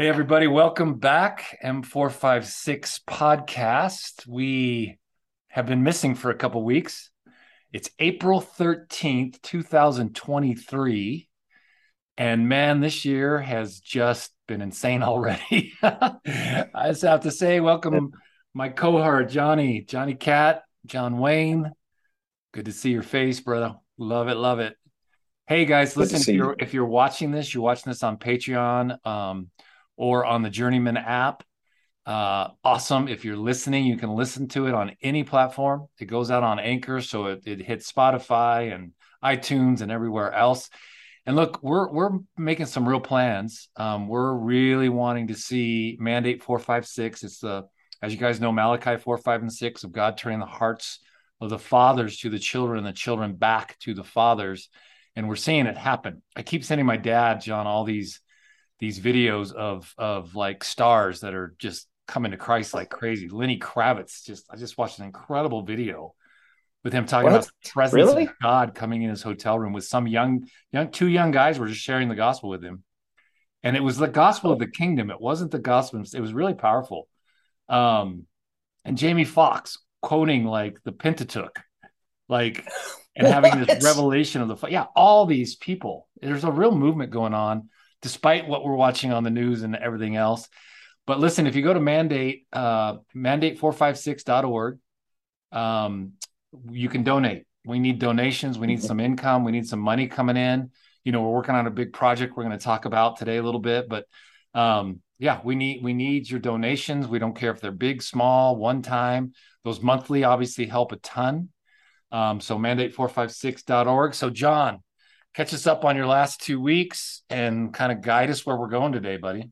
Hey, everybody, welcome back. M456 podcast. We have been missing for a couple weeks. It's April 13th, 2023. And man, this year has just been insane already. I just have to say, welcome my cohort, Johnny, Johnny Cat, John Wayne. Good to see your face, brother. Love it, love it. Hey guys, listen, if you're, if you're watching this, you're watching this on Patreon. Um, or on the Journeyman app. Uh, awesome. If you're listening, you can listen to it on any platform. It goes out on Anchor, so it, it hits Spotify and iTunes and everywhere else. And look, we're we're making some real plans. Um, we're really wanting to see Mandate four five six. It's the as you guys know, Malachi four five and six of God turning the hearts of the fathers to the children and the children back to the fathers. And we're seeing it happen. I keep sending my dad, John, all these these videos of of like stars that are just coming to Christ like crazy. Lenny Kravitz just I just watched an incredible video with him talking what? about the presence really? of God coming in his hotel room with some young young two young guys were just sharing the gospel with him. And it was the gospel of the kingdom. It wasn't the gospel. It was really powerful. Um, and Jamie Foxx quoting like the Pentateuch, like and having this revelation of the yeah, all these people. There's a real movement going on despite what we're watching on the news and everything else. But listen, if you go to mandate, uh, mandate456.org, um, you can donate. We need donations. We need mm-hmm. some income. We need some money coming in. You know, we're working on a big project we're going to talk about today a little bit, but um, yeah, we need we need your donations. We don't care if they're big, small, one time. Those monthly obviously help a ton. Um, so mandate456.org. So John, catch us up on your last two weeks and kind of guide us where we're going today, buddy.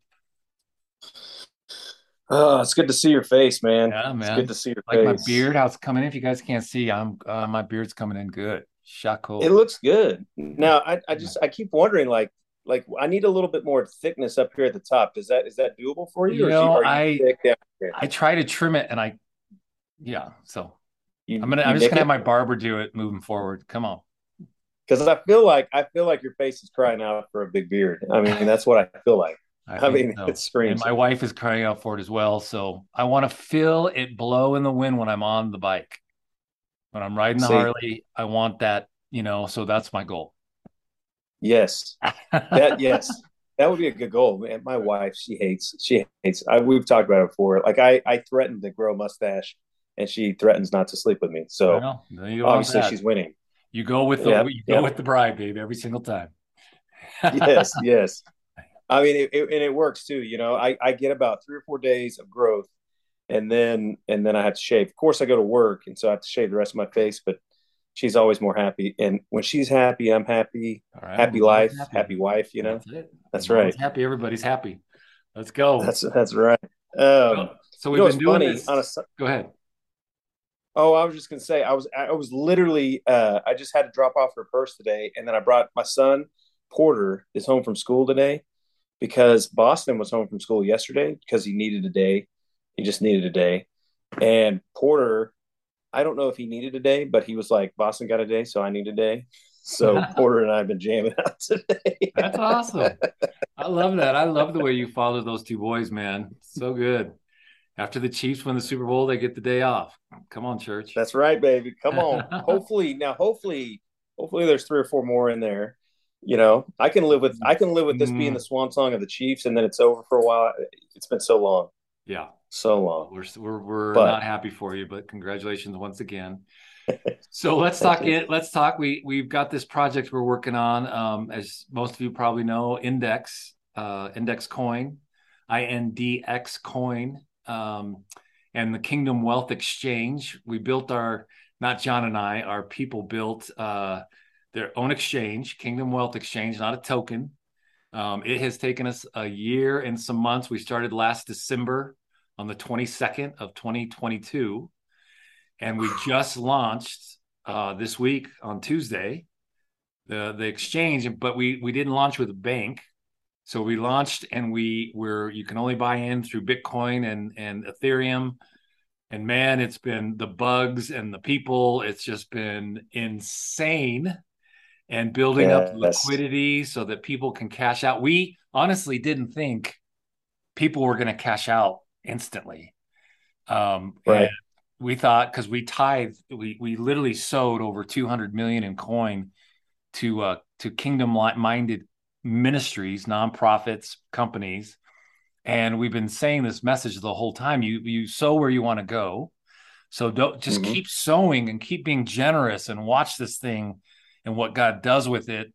Oh, it's good to see your face, man. Yeah, man. It's good to see your like face. my beard, how it's coming in. If you guys can't see, I'm uh, my beard's coming in good. Shako. It looks good. Now, I, I just I keep wondering, like, like I need a little bit more thickness up here at the top. Is that is that doable for you? You know, I I try to trim it, and I, yeah. So you, I'm gonna I'm just gonna it? have my barber do it moving forward. Come on because I feel like I feel like your face is crying out for a big beard. I mean, that's what I feel like. I, I mean, so. it screams. And my wife is crying out for it as well. So I want to feel it blow in the wind when I'm on the bike. When I'm riding See, Harley, I want that, you know, so that's my goal. Yes. That yes. That would be a good goal. Man, my wife, she hates, she hates. I, we've talked about it before. Like I, I threatened to grow a mustache, and she threatens not to sleep with me. So obviously, she's winning. You go with the you go with the bride, babe, every single time. yes, yes. I mean, it, it, and it works too. You know, I, I get about three or four days of growth, and then and then I have to shave. Of course, I go to work, and so I have to shave the rest of my face. But she's always more happy, and when she's happy, I'm happy. Right, happy life, happy. happy. wife. You know, that's, that's right. Happy, everybody's happy. Let's go. That's that's right. Um, so we've been doing funny, this. On a, go ahead. Oh, I was just gonna say I was I was literally uh, I just had to drop off her purse today, and then I brought my son Porter is home from school today because Boston was home from school yesterday because he needed a day. He just needed a day, and Porter, I don't know if he needed a day, but he was like Boston got a day, so I need a day. So Porter and I have been jamming out today. That's awesome. I love that. I love the way you follow those two boys, man. So good after the Chiefs win the Super Bowl, they get the day off. Come on, church. That's right, baby. Come on. hopefully, now, hopefully, hopefully, there's three or four more in there. You know, I can live with I can live with this being the swan song of the Chiefs, and then it's over for a while. It's been so long. Yeah, so long. We're we're, we're but, not happy for you, but congratulations once again. so let's talk it. Let's talk. We we've got this project we're working on. Um, as most of you probably know, Index, uh, Index Coin, I N D X Coin um, and the Kingdom Wealth Exchange. We built our, not John and I, our people built uh, their own exchange, Kingdom Wealth Exchange, not a token. Um, it has taken us a year and some months. We started last December on the 22nd of 2022. And we just launched uh, this week on Tuesday the the exchange, but we we didn't launch with a bank. So we launched and we were you can only buy in through Bitcoin and and Ethereum. And man, it's been the bugs and the people, it's just been insane and building yes. up liquidity so that people can cash out. We honestly didn't think people were going to cash out instantly. Um, Right. we thought because we tithe, we we literally sowed over 200 million in coin to uh to kingdom minded ministries, nonprofits, companies, and we've been saying this message the whole time. You you sow where you want to go. So don't just Mhm. keep sowing and keep being generous and watch this thing and what God does with it.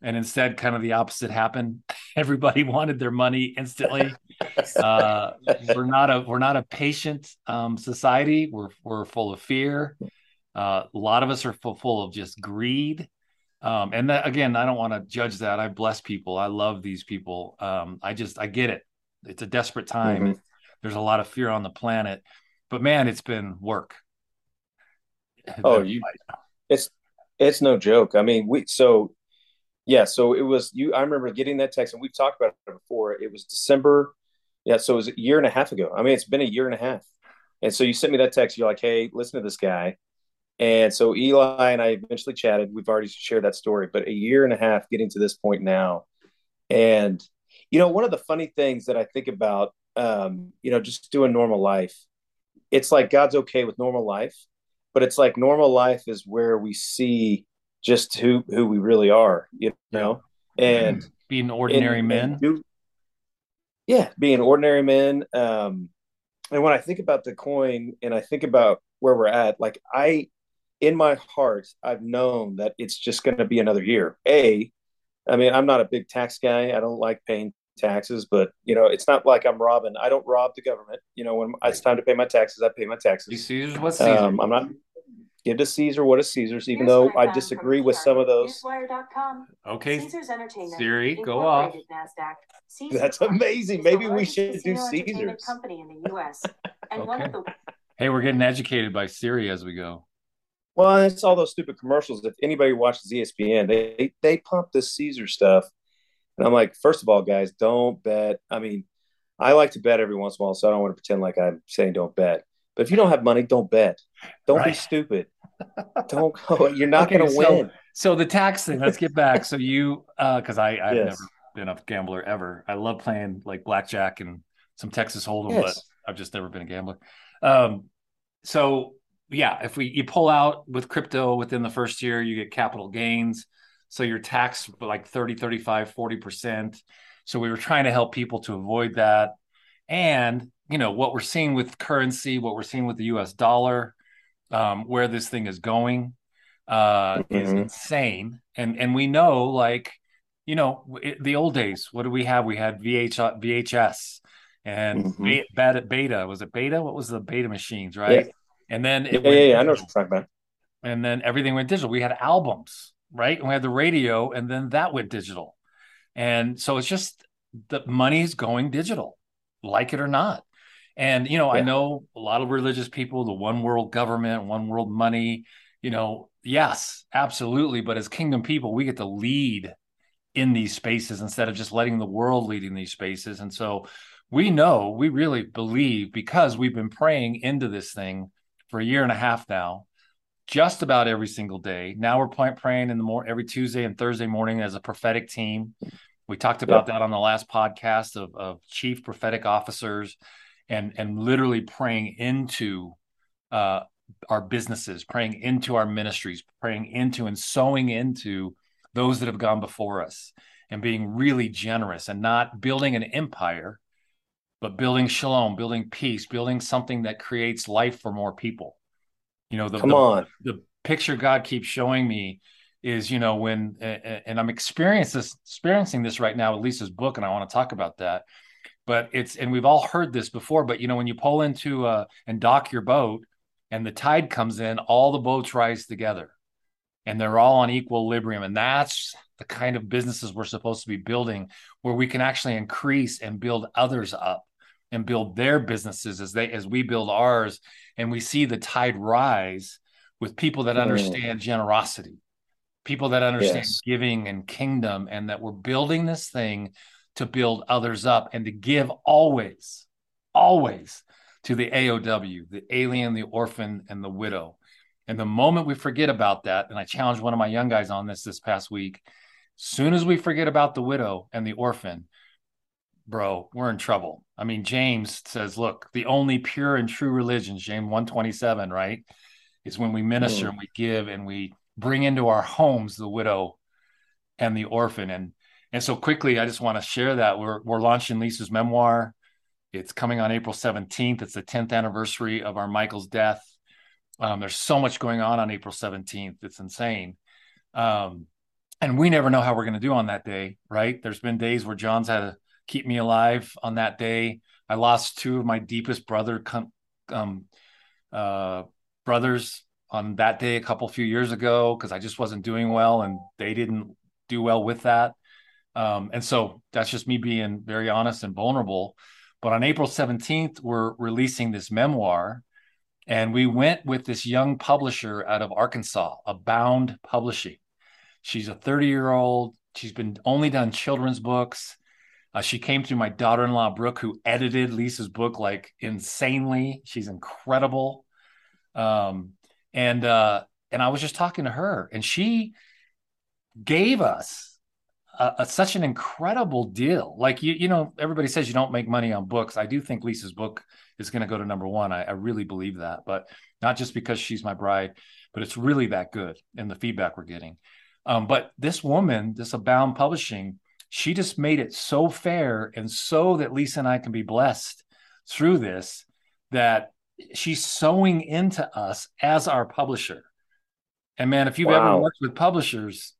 And instead, kind of the opposite happened. Everybody wanted their money instantly. Uh, we're not a we're not a patient um, society. We're we're full of fear. Uh, a lot of us are full, full of just greed. Um, and that, again, I don't want to judge that. I bless people. I love these people. Um, I just I get it. It's a desperate time. Mhm. There's a lot of fear on the planet, but man, it's been work. Oh, you it's it's no joke. I mean, we so yeah, so it was you I remember getting that text and we've talked about it before. It was December. Yeah, so it was a year and a half ago. I mean, it's been a year and a half. And so you sent me that text. You're like, "Hey, listen to this guy." And so Eli and I eventually chatted. We've already shared that story, but a year and a half getting to this point now. And you know, one of the funny things that I think about, um, you know, just doing normal life, it's like God's okay with normal life, but it's like normal life is where we see just who who we really are, you know, and being ordinary and- men. and do- yeah, being ordinary men. Um, and when I think about the coin and I think about where we're at, like I, in my heart, I've known that it's just going to be another year. A, I mean, I'm not a big tax guy. I don't like paying taxes, but you know, it's not like I'm robbing. I don't rob the government. You know, when it's time to pay my taxes, I pay my You taxes. Caesar's what Caesar. Um, I'm not give to Caesar what is Caesar's, even Here's though I I disagree with some of those. Okay, Caesars Entertainment. Siri, go off. Incorporated NASDAQ. Caesars That's amazing. Maybe we should do casino entertainment Caesars. Company in the U.S. and one of the Hey, we're getting educated by Siri as we go. Well, it's all those stupid commercials. If anybody watches ESPN, they they pump this Caesar stuff, and I'm like, first of all, guys, don't bet. I mean, I like to bet every once in a while, so I don't want to pretend like I'm saying don't bet. But if you don't have money, don't bet. Don't be stupid. Don't go. You're not Okay, going to so- win. So the tax thing. Let's get back. So you, because I I've Yes. never been a gambler ever. I love playing like blackjack and some Texas Hold'em, Yes. but I've just never been a gambler. Um, so yeah, if we you pull out with crypto within the first year, you get capital gains. So you're taxed like 30, 35, 40%. So we were trying to help people to avoid that. And you know what we're seeing with currency, what we're seeing with the US dollar, um, where this thing is going uh is Mhm. insane and and we know like you know it, the old days what did we have we had VH, vhs and Mhm. be- beta, beta was it beta what was the beta machines right and then Yeah, it yeah, went yeah. I know what digital. you're talking about. and then everything went digital we had albums right and we had the radio and then that went digital and so it's just the money's going digital like it or not and you know i know a lot of religious people the one world government one world money you know yes absolutely but as kingdom people we get to lead in these spaces instead of just letting the world lead in these spaces and so we know we really believe because we've been praying into this thing for a year and a half now just about every single day. Now we're pray- praying in the more every tuesday and thursday morning as a prophetic team. We talked about that on the last podcast of, of chief prophetic officers and and literally praying into uh, our businesses, praying into our ministries, praying into and sowing into those that have gone before us, and being really generous and not building an empire, but building shalom, building peace, building something that creates life for more people. You know, the, Come the, on. the picture God keeps showing me is, you know, when and I'm experiencing this, experiencing this right now with Lisa's book, and I want to talk about that. But it's and we've all heard this before. But you know, when you pull into uh, and dock your boat, and the tide comes in, all the boats rise together, and they're all on equilibrium, and that's the kind of businesses we're supposed to be building, where we can actually increase and build others up and build their businesses as they as we build ours, and we see the tide rise with people that Mm. understand generosity, people that understand Yes. giving and kingdom, and that we're building this thing to build others up and to give always, always to the AOW, the alien, the orphan, and the widow. And the moment we forget about that, and I challenged one of my young guys on this this past week, soon as we forget about the widow and the orphan, bro, we're in trouble. I mean, James says, look, the only pure and true religion, James 127, right, is when we minister mm. and we give and we bring into our homes the widow and the orphan. And and so quickly, I just want to share that we're we're launching Lisa's memoir. It's coming on April 17th. It's the 10th anniversary of our Michael's death. Um, there's so much going on on April 17th. It's insane. Um, and we never know how we're going to do on that day, right? There's been days where John's had to keep me alive on that day. I lost two of my deepest brother um, uh, brothers on that day a couple few years ago because I just wasn't doing well and they didn't do well with that. Um, and so that's just me being very honest and vulnerable. But on April 17th, we're releasing this memoir. And we went with this young publisher out of Arkansas, Abound Publishing. She's a 30 year old. She's been only done children's books. Uh, she came through my daughter in law, Brooke, who edited Lisa's book like insanely. She's incredible. Um, and uh, and I was just talking to her, and she gave us a, a, such an incredible deal. Like you, you know, everybody says you don't make money on books. I do think Lisa's book is going to go to number one. I, I, really believe that, but not just because she's my bride, but it's really that good and the feedback we're getting. Um, but this woman, this Abound Publishing, she just made it so fair and so that Lisa and I can be blessed through this that she's sewing into us as our publisher. And man, if you've wow. ever worked with publishers,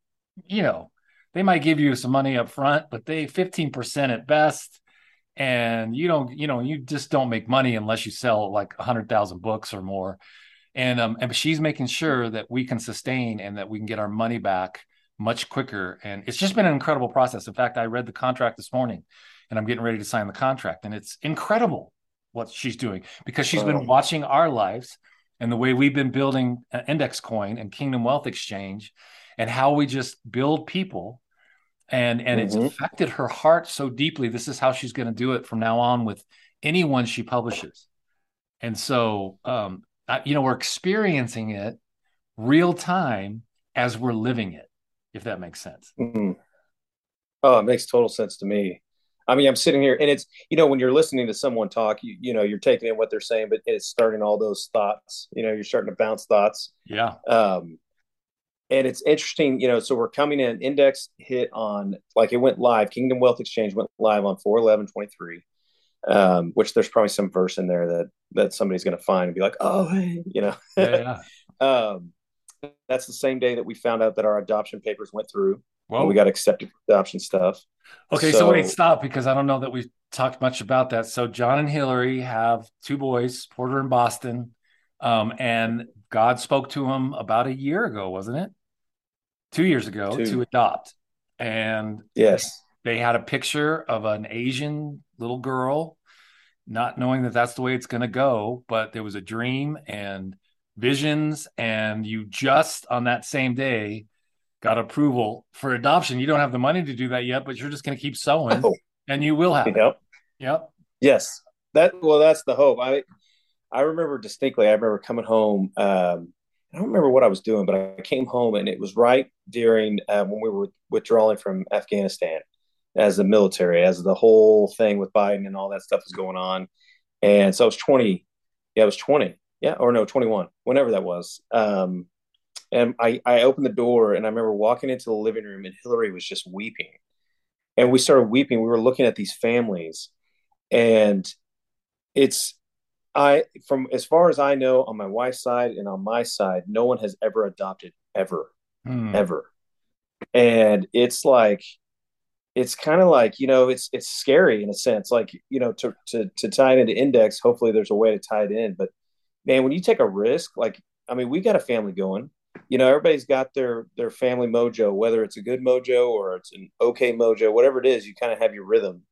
you know, they might give you some money up front, but they 15% at best. And you don't, you know, you just don't make money unless you sell like a hundred thousand books or more. And um, and she's making sure that we can sustain and that we can get our money back much quicker. And it's just been an incredible process. In fact, I read the contract this morning and I'm getting ready to sign the contract. And it's incredible what she's doing because she's been watching our lives and the way we've been building index coin and kingdom wealth exchange and how we just build people and and mm-hmm. it's affected her heart so deeply this is how she's going to do it from now on with anyone she publishes and so um I, you know we're experiencing it real time as we're living it if that makes sense mm-hmm. oh it makes total sense to me i mean i'm sitting here and it's you know when you're listening to someone talk you, you know you're taking in what they're saying but it's starting all those thoughts you know you're starting to bounce thoughts yeah um and it's interesting, you know. So we're coming in. Index hit on like it went live. Kingdom Wealth Exchange went live on four eleven twenty three, um, which there's probably some verse in there that that somebody's going to find and be like, oh, hey, you know. Yeah. um, that's the same day that we found out that our adoption papers went through. Well, we got accepted for adoption stuff. Okay, so, so wait, stop because I don't know that we've talked much about that. So John and Hillary have two boys, Porter and Boston, um, and God spoke to him about a year ago, wasn't it? two years ago two. to adopt. And yes, they had a picture of an Asian little girl, not knowing that that's the way it's going to go, but there was a dream and visions. And you just on that same day got approval for adoption. You don't have the money to do that yet, but you're just going to keep sowing oh. and you will have yep. it. Yep. Yes. That, well, that's the hope. I, I remember distinctly, I remember coming home, um, I don't remember what I was doing, but I came home and it was right during uh, when we were withdrawing from Afghanistan as the military, as the whole thing with Biden and all that stuff was going on. And so I was 20. Yeah, I was 20. Yeah, or no, 21, whenever that was. Um, and I, I opened the door and I remember walking into the living room and Hillary was just weeping. And we started weeping. We were looking at these families and it's I, from as far as I know, on my wife's side and on my side, no one has ever adopted ever, hmm. ever. And it's like, it's kind of like you know, it's it's scary in a sense. Like you know, to to to tie it into index. Hopefully, there's a way to tie it in. But man, when you take a risk, like I mean, we got a family going. You know, everybody's got their their family mojo, whether it's a good mojo or it's an okay mojo, whatever it is. You kind of have your rhythm,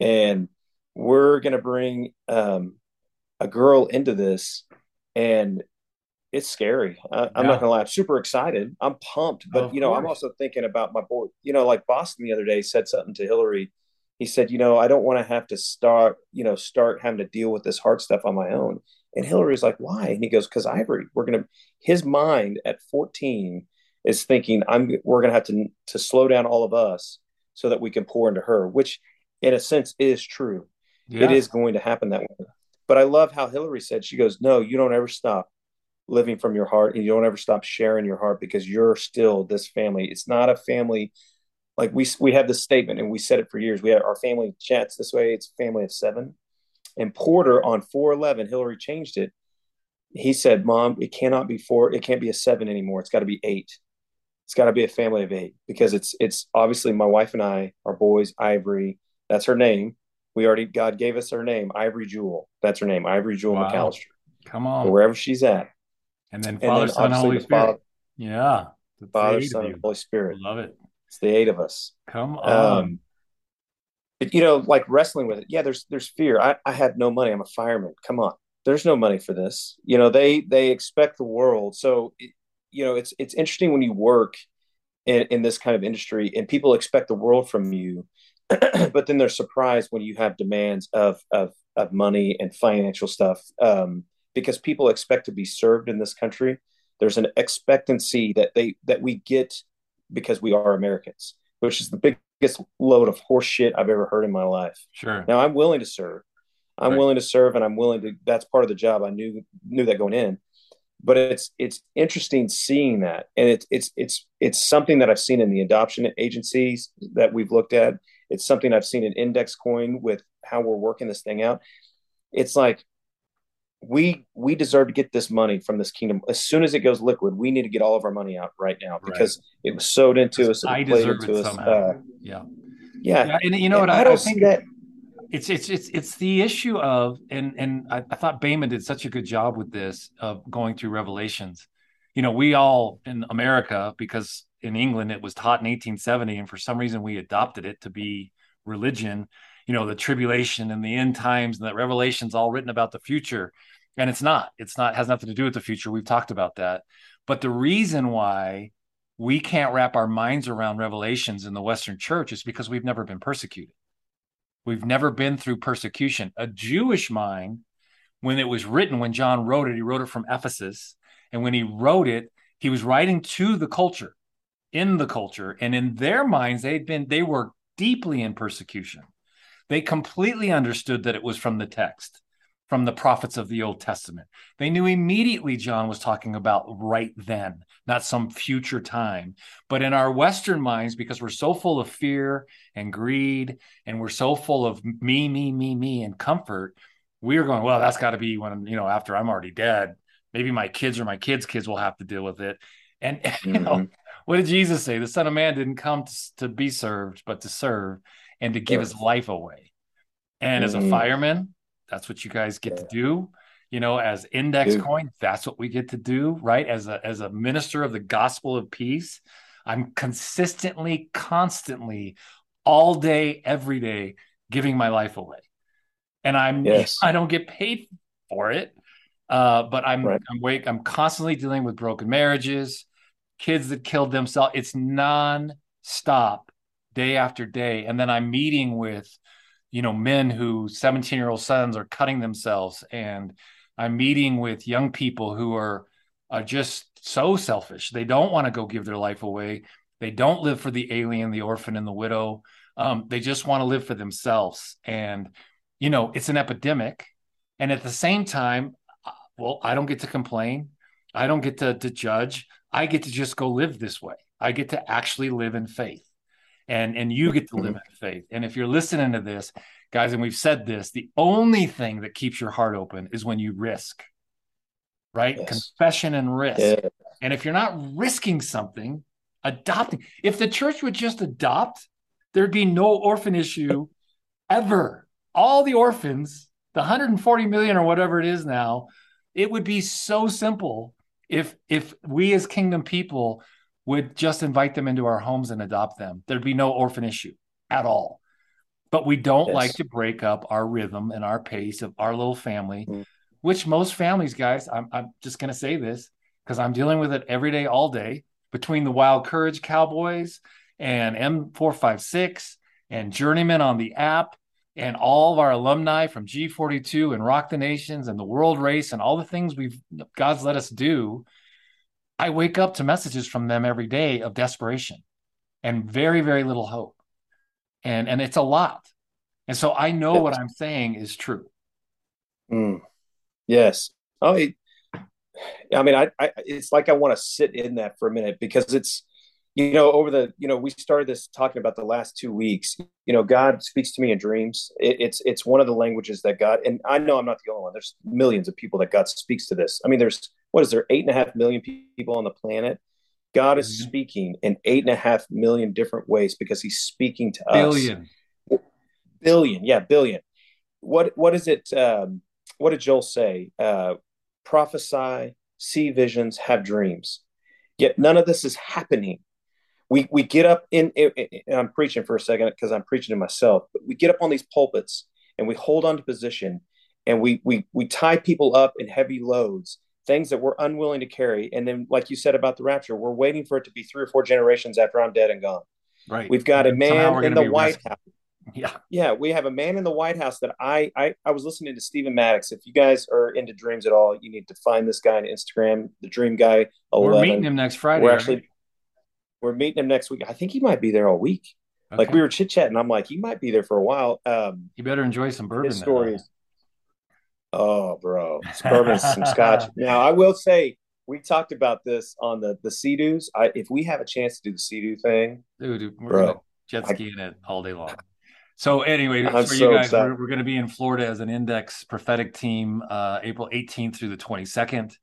and we're going to bring um, a girl into this and it's scary. I, am not gonna lie. I'm super excited. I'm pumped, but you know, course. I'm also thinking about my boy. You know, like Boston the other day said something to Hillary. He said, you know, I don't want to have to start, you know, start having to deal with this hard stuff on my own. And Hillary's like, why? And he goes, because Ivory, we're gonna. His mind at 14 is thinking, I'm. We're gonna have to to slow down all of us so that we can pour into her. Which in a sense, is true. Yeah. It is going to happen that way. But I love how Hillary said, she goes, No, you don't ever stop living from your heart and you don't ever stop sharing your heart because you're still this family. It's not a family like we we have this statement and we said it for years. We have our family chats this way. It's family of seven. And Porter on 411, Hillary changed it. He said, Mom, it cannot be four, it can't be a seven anymore. It's got to be eight. It's got to be a family of eight because it's it's obviously my wife and I, our boys, Ivory, that's her name. We already God gave us her name, Ivory Jewel. That's her name, Ivory Jewel Wow. McAllister. Come on. Wherever she's at. And then And Father, then Son, Holy the Spirit. Father, yeah. The Father, Son, Holy Spirit. Love it. It's the eight of us. Come on. Um, but you know, like wrestling with it. Yeah, there's there's fear. I, I had no money. I'm a fireman. Come on, there's no money for this. You know, they they expect the world. So, it, you know, it's it's interesting when you work in, in this kind of industry and people expect the world from you, but then they're surprised when you have demands of of of money and financial stuff um, because people expect to be served in this country. There's an expectancy that they that we get because we are Americans, which is the biggest load of horse shit I've ever heard in my life. sure. Now I'm willing to serve. I'm Right. willing to serve and I'm willing to that's part of the job. I knew knew that going in. But it's it's interesting seeing that. And it's it's it's it's something that I've seen in the adoption agencies that we've looked at. It's something I've seen in index coin with how we're working this thing out. It's like we we deserve to get this money from this kingdom as soon as it goes liquid. We need to get all of our money out right now Right. because it was sowed into us. I deserve it us. somehow. Uh, yeah. yeah, Yeah. And you know what? I, I, don't I think that. it's it's it's it's the issue of and and I, I thought Bayman did such a good job with this of going through revelations. You know, we all in America because in England it was taught in 1870, and for some reason we adopted it to be religion. You know, the tribulation and the end times and that revelation's all written about the future, and it's not. It's not has nothing to do with the future. We've talked about that, but the reason why we can't wrap our minds around revelations in the Western church is because we've never been persecuted. We've never been through persecution. A Jewish mind, when it was written, when John wrote it, he wrote it from Ephesus. And when he wrote it, he was writing to the culture, in the culture. And in their minds, they'd been, they were deeply in persecution. They completely understood that it was from the text, from the prophets of the Old Testament. They knew immediately John was talking about right then, not some future time. But in our Western minds, because we're so full of fear and greed, and we're so full of me, me, me, me, and comfort, we're going, well, that's got to be when, you know, after I'm already dead. Maybe my kids or my kids' kids will have to deal with it. And, you know, Mhm. what did Jesus say? The Son of Man didn't come to, to be served, but to serve and to give his life away. And as a Mhm. fireman, that's what you guys get to do. You know, as index Dude. coin, that's what we get to do, right? As a as a minister of the gospel of peace, I'm consistently, constantly, all day, every day, giving my life away. And I'm Yes. I don't get paid for it. Uh, but I'm Right. I'm wake I'm constantly dealing with broken marriages, kids that killed themselves. It's non-stop day after day. And then I'm meeting with, you know, men who 17 year old sons are cutting themselves. And I'm meeting with young people who are, are just so selfish. They don't want to go give their life away. They don't live for the alien, the orphan, and the widow. Um, they just want to live for themselves. And, you know, it's an epidemic. And at the same time, well, I don't get to complain. I don't get to, to judge. I get to just go live this way. I get to actually live in faith. And and you get to live mm-hmm. in faith. And if you're listening to this, guys, and we've said this, the only thing that keeps your heart open is when you risk. Right? Yes. Confession and risk. Yeah. And if you're not risking something, adopting, if the church would just adopt, there'd be no orphan issue ever. All the orphans, the 140 million or whatever it is now, it would be so simple if if we as kingdom people would just invite them into our homes and adopt them. There'd be no orphan issue at all. But we don't Yes. like to break up our rhythm and our pace of our little family, Mm. which most families, guys, I'm, I'm just going to say this because I'm dealing with it every day, all day between the Wild Courage Cowboys and M456 and Journeyman on the app and all of our alumni from G42 and Rock the Nations and the World Race and all the things we've God's let us do. I wake up to messages from them every day of desperation and very, very little hope. And and it's a lot. And so I know Yes. what I'm saying is true. Mm. Yes. Oh, it, I mean, I, I, it's like I want to sit in that for a minute because it's, you know, over the, you know, we started this talking about the last two weeks. You know, God speaks to me in dreams. It, it's, it's one of the languages that God, and I know I'm not the only one. There's millions of people that God speaks to this. I mean, there's what is there, eight and a half million people on the planet. God is Mhm. speaking in eight and a half million different ways because He's speaking to us Billion. billion yeah billion what what is it um what did joel say uh prophesy see visions have dreams yet none of this is happening we we get up in, in, in- i'm preaching for a second because i'm preaching to myself but we get up on these pulpits and we hold on to position and we we we tie people up in heavy loads things that we're unwilling to carry and then like you said about the rapture we're waiting for it to be three or four generations after i'm dead and gone Right. we've got a man in the white rescued. house Yeah. yeah, we have a man in the White House that I I, I was listening to Stephen Maddox. If you guys are into dreams at all, you need to find this guy on Instagram, the Dream Guy. 11. We're meeting him next Friday. We're right? actually we're meeting him next week. I think he might be there all week. Like we were chit chatting. I'm like, he might be there for a while. Um, You better enjoy some bourbon. his then, story huh? is, oh, bro, bourbon, some scotch. Now, I will say we talked about this on the the Sea-Doos. I if we have a chance to do the Sea-Doo thing, Dude, we're Bro, gonna jet I- ski in it all day long. So anyway, I'm for so you guys, we're, we're going to be in Florida as an index prophetic team, uh, April 18th through the 22nd.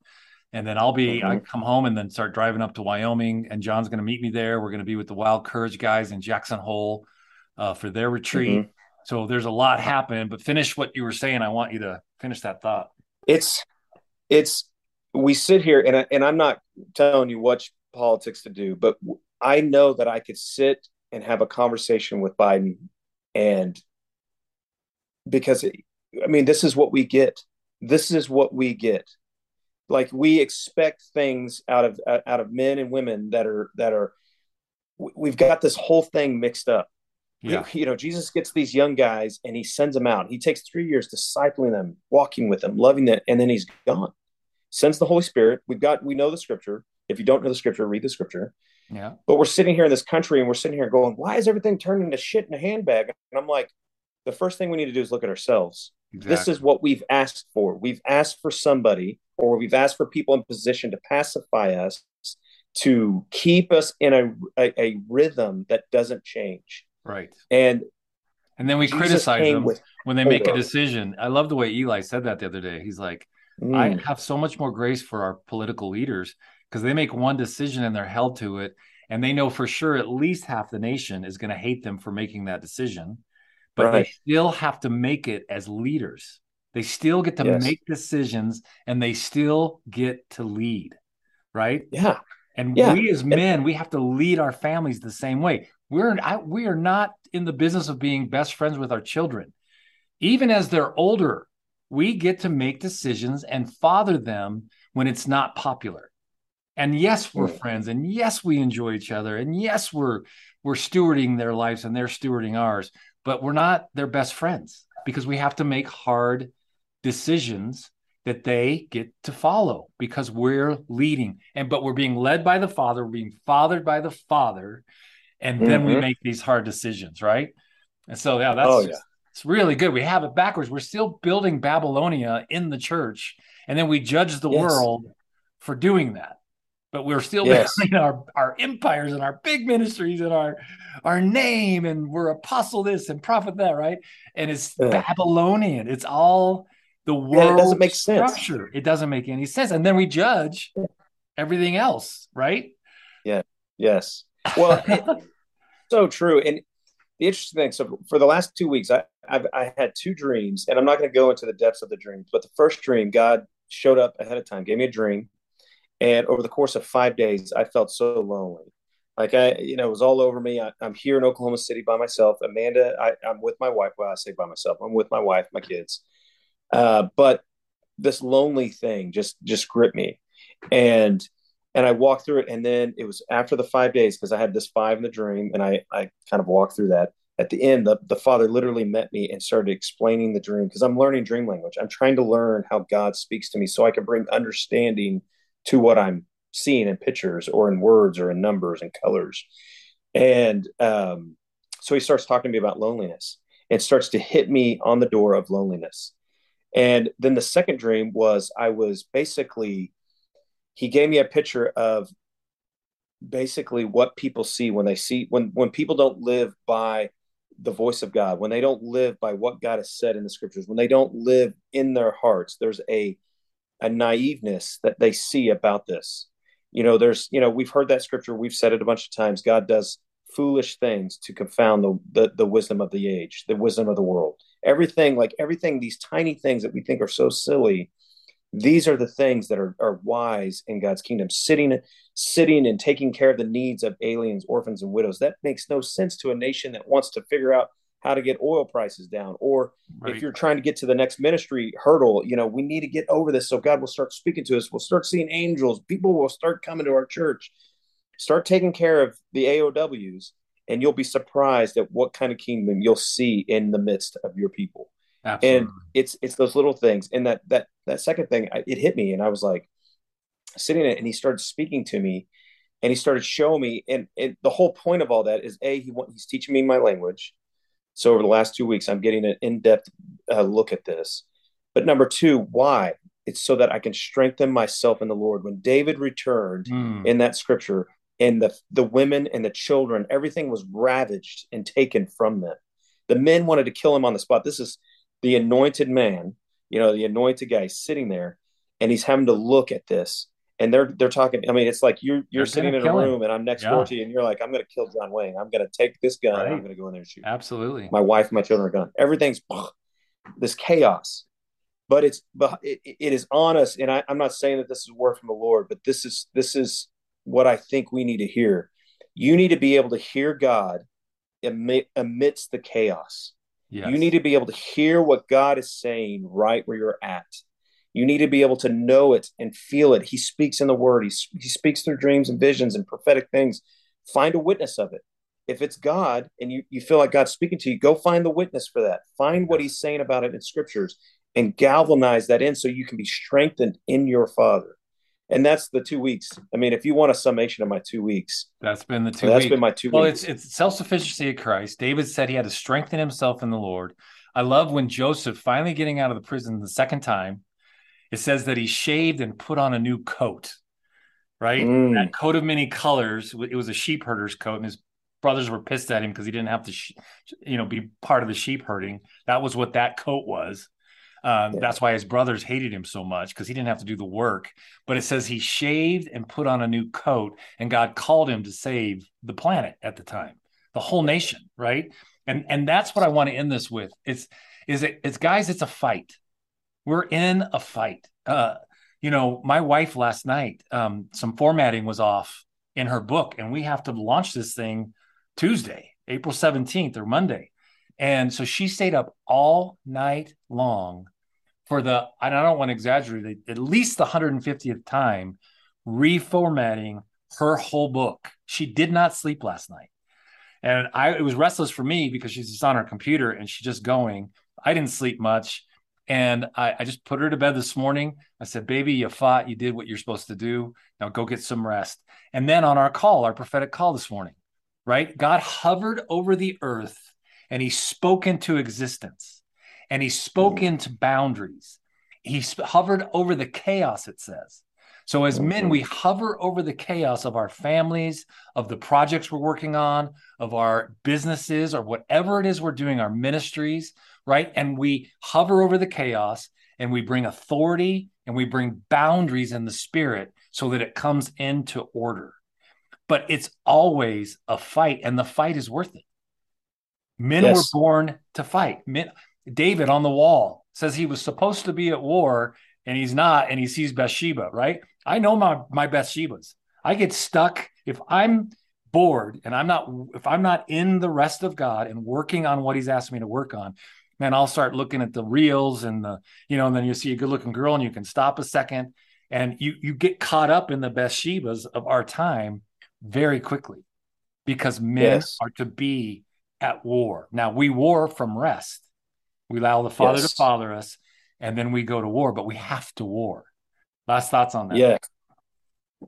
And then I'll be, I Mhm. come home and then start driving up to Wyoming. And John's going to meet me there. We're going to be with the Wild Courage guys in Jackson Hole uh, for their retreat. Mhm. So there's a lot happening. But finish what you were saying. I want you to finish that thought. it's it's we sit here and I, and I'm not telling you what politics to do, but I know that I could sit and have a conversation with Biden and because it, I mean this is what we get. This is what we get. Like we expect things out of out of men and women that are that are we've got this whole thing mixed up Yeah. you know, Jesus gets these young guys and he sends them out. He takes three years discipling them, walking with them, loving them, and then he's gone. Sends the Holy Spirit. We've got, we know the scripture. If you don't know the scripture, read the scripture. Yeah. But we're sitting here in this country and we're sitting here going, why is everything turned into shit in a handbag? And I'm like, the first thing we need to do is look at ourselves. Exactly. This is what we've asked for. We've asked for somebody, or we've asked for people in position to pacify us, to keep us in a, a, a rhythm that doesn't change. Right. And And then we Jesus criticize them with when they make a decision. I love the way Eli said that the other day. He's like, I Mm, have so much more grace for our political leaders because they make one decision and they're held to it. And they know for sure at least half the nation is going to hate them for making that decision. But Right. they still have to make it as leaders. They still get to Yes. make decisions and they still get to lead. Right. yeah, And Yeah. we as men, we have to lead our families the same way. We're I, we are not in the business of being best friends with our children. Even as they're older, we get to make decisions and father them when it's not popular. And yes, we're Mm. friends, and yes, we enjoy each other, and yes, we're we're stewarding their lives and they're stewarding ours, but we're not their best friends because we have to make hard decisions that they get to follow because we're leading and but we're being led by the father we're being fathered by the father and then we Mhm. make these hard decisions right and so yeah that's Oh, just- it's really good we have it backwards we're still building babylonia in the church and then we judge the Yes. world for doing that but we're still Yes. building our our empires and our big ministries and our our name and we're apostle this and prophet that right and it's Yeah. babylonian it's all the world Yeah, it doesn't make sense. structure. It doesn't make any sense. And then we judge everything else, right? Yeah. Yes. Well, so true. And the interesting thing, so for the last two weeks, I I've, I had two dreams, and I'm not going to go into the depths of the dreams, but the first dream, God showed up ahead of time, gave me a dream, and over the course of five days, I felt so lonely. Like I, you know, it was all over me. I, I'm here in Oklahoma City by myself. Amanda, I, I'm with my wife. Well, I say by myself. I'm with my wife, my kids. Uh, but this lonely thing just just gripped me, and and I walked through it. And then it was after the five days because I had this five in the dream, and I I kind of walked through that. At the end, the, the father literally met me and started explaining the dream because I'm learning dream language. I'm trying to learn how God speaks to me so I can bring understanding to what I'm seeing in pictures or in words or in numbers and colors. And um, so he starts talking to me about loneliness. and starts to hit me on the door of loneliness. And then the second dream was I was basically, he gave me a picture of basically what people see when they see, when, when people don't live by the voice of God, when they don't live by what God has said in the scriptures, when they don't live in their hearts, there's a, a naiveness that they see about this. You know, there's, you know, we've heard that scripture, we've said it a bunch of times. God does foolish things to confound the, the, the wisdom of the age, the wisdom of the world. Everything, like everything, these tiny things that we think are so silly, these are the things that are, are wise in God's kingdom. Sitting, sitting and taking care of the needs of aliens, orphans, and widows. That makes no sense to a nation that wants to figure out how to get oil prices down or right. if you're trying to get to the next ministry hurdle you know we need to get over this so god will start speaking to us we'll start seeing angels people will start coming to our church start taking care of the aows and you'll be surprised at what kind of kingdom you'll see in the midst of your people Absolutely. and it's it's those little things and that that that second thing it hit me and i was like sitting there and he started speaking to me and he started showing me and, and the whole point of all that is a he he's teaching me my language so over the last two weeks, I'm getting an in-depth uh, look at this. But number two, why? It's so that I can strengthen myself in the Lord. When David returned mm. in that scripture, and the the women and the children, everything was ravaged and taken from them. The men wanted to kill him on the spot. This is the anointed man, you know, the anointed guy sitting there, and he's having to look at this and they're they're talking. I mean, it's like you're you're they're sitting in a room, him. and I'm next yeah. door to you, and you're like, I'm going to kill John Wayne. I'm going to take this gun. Right. I'm going to go in there and shoot. Absolutely. My wife, my children are gone. Everything's this chaos, but it's but it, it is on us. And I, I'm not saying that this is word from the Lord, but this is this is what I think we need to hear. You need to be able to hear God amidst the chaos. Yes. You need to be able to hear what God is saying right where you're at. You need to be able to know it and feel it. He speaks in the word, he, he speaks through dreams and visions and prophetic things. Find a witness of it. If it's God and you, you feel like God's speaking to you, go find the witness for that. Find what he's saying about it in scriptures and galvanize that in so you can be strengthened in your Father. And that's the two weeks. I mean, if you want a summation of my two weeks, that's been the two. That's weeks. been my two. Well, weeks. it's it's self sufficiency of Christ. David said he had to strengthen himself in the Lord. I love when Joseph finally getting out of the prison the second time, it says that he shaved and put on a new coat, right? Mm. That coat of many colors. It was a sheep herder's coat, and his brothers were pissed at him because he didn't have to, sh- you know, be part of the sheep herding. That was what that coat was. Um, yeah. That's why his brothers hated him so much because he didn't have to do the work. But it says he shaved and put on a new coat, and God called him to save the planet at the time, the whole nation, right? And and that's what I want to end this with. It's is it it's guys, it's a fight. We're in a fight. Uh, you know, my wife last night, um, some formatting was off in her book, and we have to launch this thing Tuesday, April 17th or Monday. And so she stayed up all night long for the, I don't want to exaggerate, at least the 150th time reformatting her whole book. She did not sleep last night. And I it was restless for me because she's just on her computer and she's just going. I didn't sleep much. And I, I, just put her to bed this morning. I said, Baby, you fought. You did what you're supposed to do. Now go get some rest. And then on our call, our prophetic call this morning, right? God hovered over the earth and he spoke into existence and he spoke mm-hmm. into boundaries. He sp- hovered over the chaos, it says. So, as men, we hover over the chaos of our families, of the projects we're working on, of our businesses, or whatever it is we're doing, our ministries right? And we hover over the chaos and we bring authority and we bring boundaries in the spirit so that it comes into order. But it's always a fight, and the fight is worth it. Men yes. were born to fight. Men, David on the wall says he was supposed to be at war and he's not, and he sees Bathsheba, right? I know my, my Bathshebas. I get stuck if I'm bored and I'm not if I'm not in the rest of God and working on what he's asked me to work on, man, I'll start looking at the reels and the, you know, and then you see a good looking girl and you can stop a second and you you get caught up in the Bathshebas of our time very quickly because men yes. are to be at war. Now we war from rest. We allow the Father yes. to father us, and then we go to war, but we have to war. Last thoughts on that? Yeah.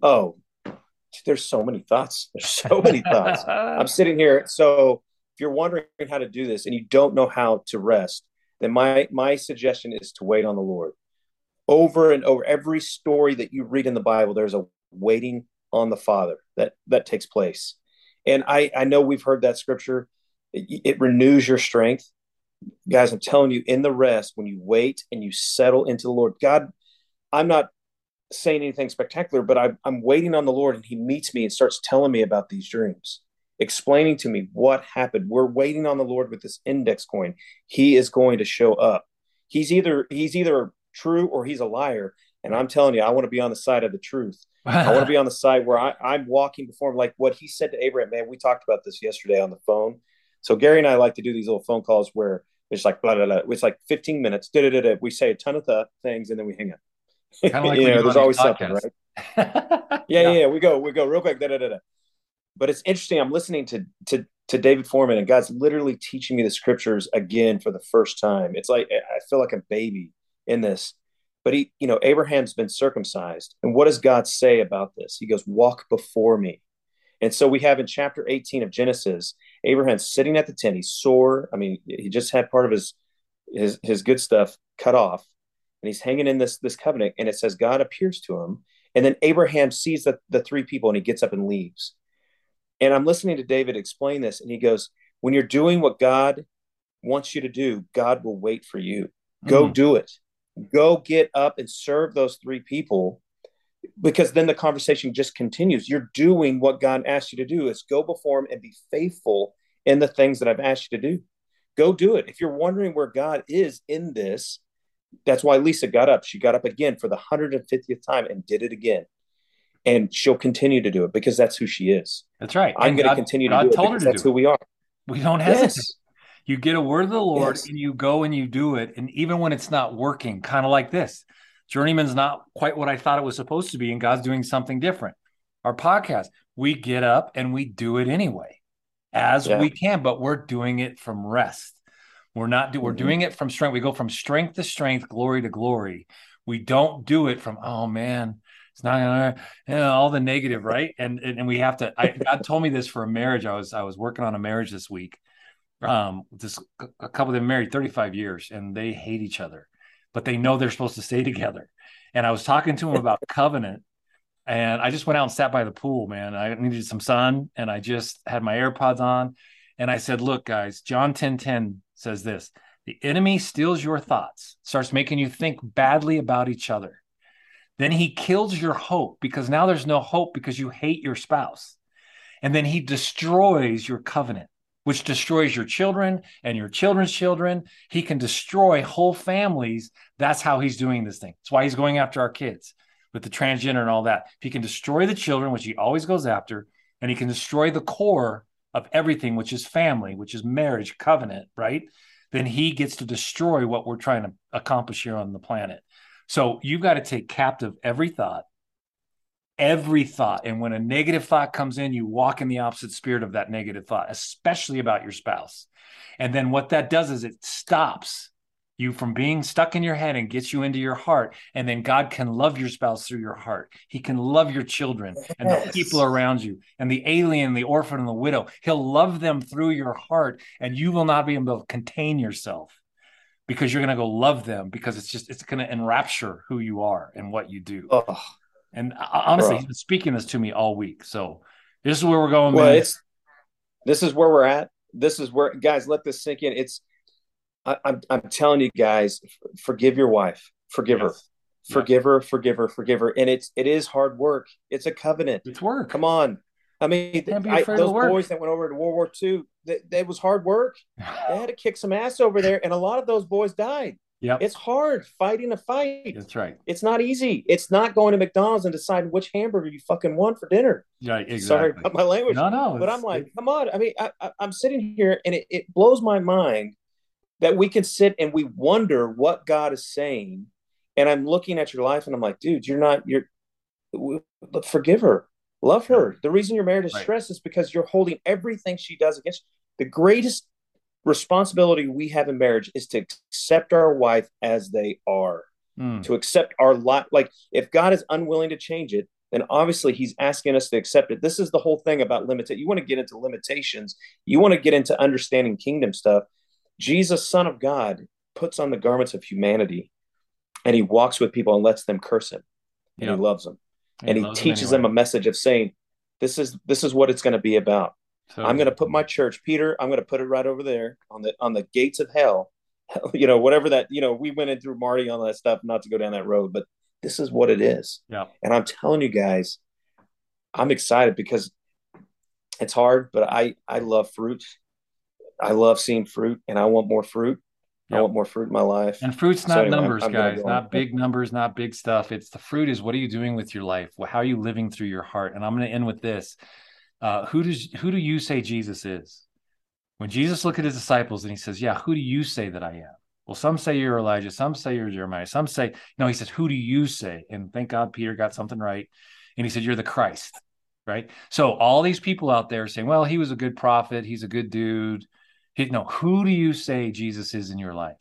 Oh, there's so many thoughts. There's so many thoughts. I'm sitting here. So if you're wondering how to do this and you don't know how to rest, then my my suggestion is to wait on the Lord. Over and over, every story that you read in the Bible, there's a waiting on the Father that that takes place. And I I know we've heard that scripture. It, it renews your strength, guys. I'm telling you, in the rest, when you wait and you settle into the Lord, God, I'm not saying anything spectacular, but I, I'm waiting on the Lord, and He meets me and starts telling me about these dreams explaining to me what happened. We're waiting on the Lord with this index coin. He is going to show up. He's either he's either true or he's a liar. And I'm telling you, I want to be on the side of the truth. I want to be on the side where I, I'm walking before him, like what he said to Abraham. Man, we talked about this yesterday on the phone. So Gary and I like to do these little phone calls where it's like blah blah blah. It's like 15 minutes. Da, da, da, We say a ton of th- things and then we hang up. Kind of like you know, there's always these something, right? yeah, yeah, yeah. We go, we go real quick. Da, da, da, da. But it's interesting. I'm listening to to to David Foreman, and God's literally teaching me the scriptures again for the first time. It's like I feel like a baby in this. But he, you know, Abraham's been circumcised, and what does God say about this? He goes, "Walk before me." And so we have in chapter 18 of Genesis, Abraham's sitting at the tent. He's sore. I mean, he just had part of his his his good stuff cut off, and he's hanging in this this covenant. And it says God appears to him, and then Abraham sees the, the three people, and he gets up and leaves. And I'm listening to David explain this, and he goes, When you're doing what God wants you to do, God will wait for you. Go Mm. do it. Go get up and serve those three people because then the conversation just continues. You're doing what God asked you to do is go before him and be faithful in the things that I've asked you to do. Go do it. If you're wondering where God is in this, that's why Lisa got up. She got up again for the 150th time and did it again. And she'll continue to do it because that's who she is. That's right. I'm going to continue to God do it told her because to that's do who we are. We don't hesitate. Yes. You get a word of the Lord Yes. and you go and you do it. And even when it's not working, kind of like this, Journeyman's not quite what I thought it was supposed to be, and God's doing something different. Our podcast, we get up and we do it anyway, as Yeah. we can, but we're doing it from rest. We're not do, we're Mhm. doing it from strength. We go from strength to strength, glory to glory. We don't do it from oh man, it's not gonna you know, all the negative, right? And, and and we have to. I, God told me this for a marriage. I was I was working on a marriage this week. Um, this a couple of them married 35 years and they hate each other, but they know they're supposed to stay together. And I was talking to him about covenant, and I just went out and sat by the pool, man. I needed some sun, and I just had my AirPods on, and I said, "Look, guys, John 10 10 says this: the enemy steals your thoughts, starts making you think badly about each other." Then he kills your hope because now there's no hope because you hate your spouse. And then he destroys your covenant, which destroys your children and your children's children. He can destroy whole families. That's how he's doing this thing. That's why he's going after our kids with the transgender and all that. If He can destroy the children, which he always goes after, and he can destroy the core of everything, which is family, which is marriage, covenant, right? Then he gets to destroy what we're trying to accomplish here on the planet. So you've got to take captive every thought, every thought. And when a negative thought comes in, you walk in the opposite spirit of that negative thought, especially about your spouse. And then what that does is it stops you from being stuck in your head and gets you into your heart. And then God can love your spouse through your heart. He can love your children and the people around you and the alien, the orphan, and the widow. He'll love them through your heart, and you will not be able to contain yourself because you're going to go love them because it's just it's going to enrapture who you are and what you do. Oh, And uh, honestly, Bro. he's been speaking this to me all week. So this is where we're going, well, this is where we're at. This is where guys let this sink in. It's I, I'm I'm telling you guys, forgive your wife, forgive her, Yes. Yeah. forgive her, forgive her, forgive her. And it's it is hard work. It's a covenant. It's work. Come on. I mean, I, those boys that went over to World War II, that, that was hard work. They had to kick some ass over there, and a lot of those boys died. Yeah, It's hard fighting a fight. That's right. It's not easy. It's not going to McDonald's and deciding which hamburger you fucking want for dinner. Yeah, Sorry exactly. about my language. No, no. but I'm like, come on. I mean, I, I, I'm sitting here and it, it blows my mind that we can sit and we wonder what God is saying. And I'm looking at your life and I'm like, dude, you're not, you're, forgive her, love her. The reason your marriage is Right. stressed is because you're holding everything she does against you. The greatest responsibility we have in marriage is to accept our wife as they are Mm, to accept our lot. Like if God is unwilling to change it, then obviously he's asking us to accept it. This is the whole thing about limited. You want to get into limitations, you want to get into understanding kingdom stuff. Jesus, Son of God, puts on the garments of humanity and he walks with people and lets them curse him. And Yep. he loves them. He and he teaches anyway. them a message of saying, This is this is what it's going to be about. I'm going to put my church, Peter. I'm going to put it right over there on the on the gates of hell. You know, whatever that. You know, we went in through Marty on that stuff, not to go down that road, but this is what it is. Yeah. And I'm telling you guys, I'm excited because it's hard, but I I love fruit. I love seeing fruit, and I want more fruit. I want more fruit in my life. And fruit's So not anyway, I'm- numbers, I'm guys. go. Not big numbers, not big stuff. It's the fruit is what are you doing with your life? How are you living through your heart? And I'm going to end with this. Uh, who does who do you say Jesus is? When Jesus looked at his disciples and he says, "Yeah, who do you say that I am?" Well, some say you're Elijah, some say you're Jeremiah, some say no. He says, "Who do you say?" And thank God Peter got something right, and he said, "You're the Christ." Right. So all these people out there saying, "Well, he was a good prophet. He's a good dude." No, who do you say Jesus is in your life?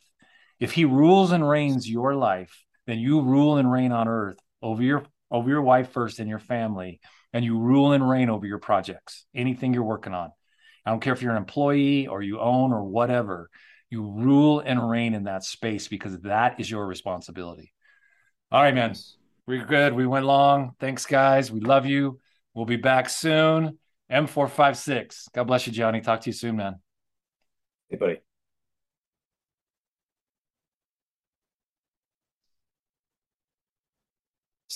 If he rules and reigns your life, then you rule and reign on earth over your over your wife first and your family, and you rule and reign over your projects, anything you're working on. I don't care if you're an employee or you own or whatever. You rule and reign in that space because that is your responsibility. All right, man. We're good. We went long. Thanks, guys. We love you. We'll be back soon. M456. God bless you, Johnny. Talk to you soon, man. Hey, buddy.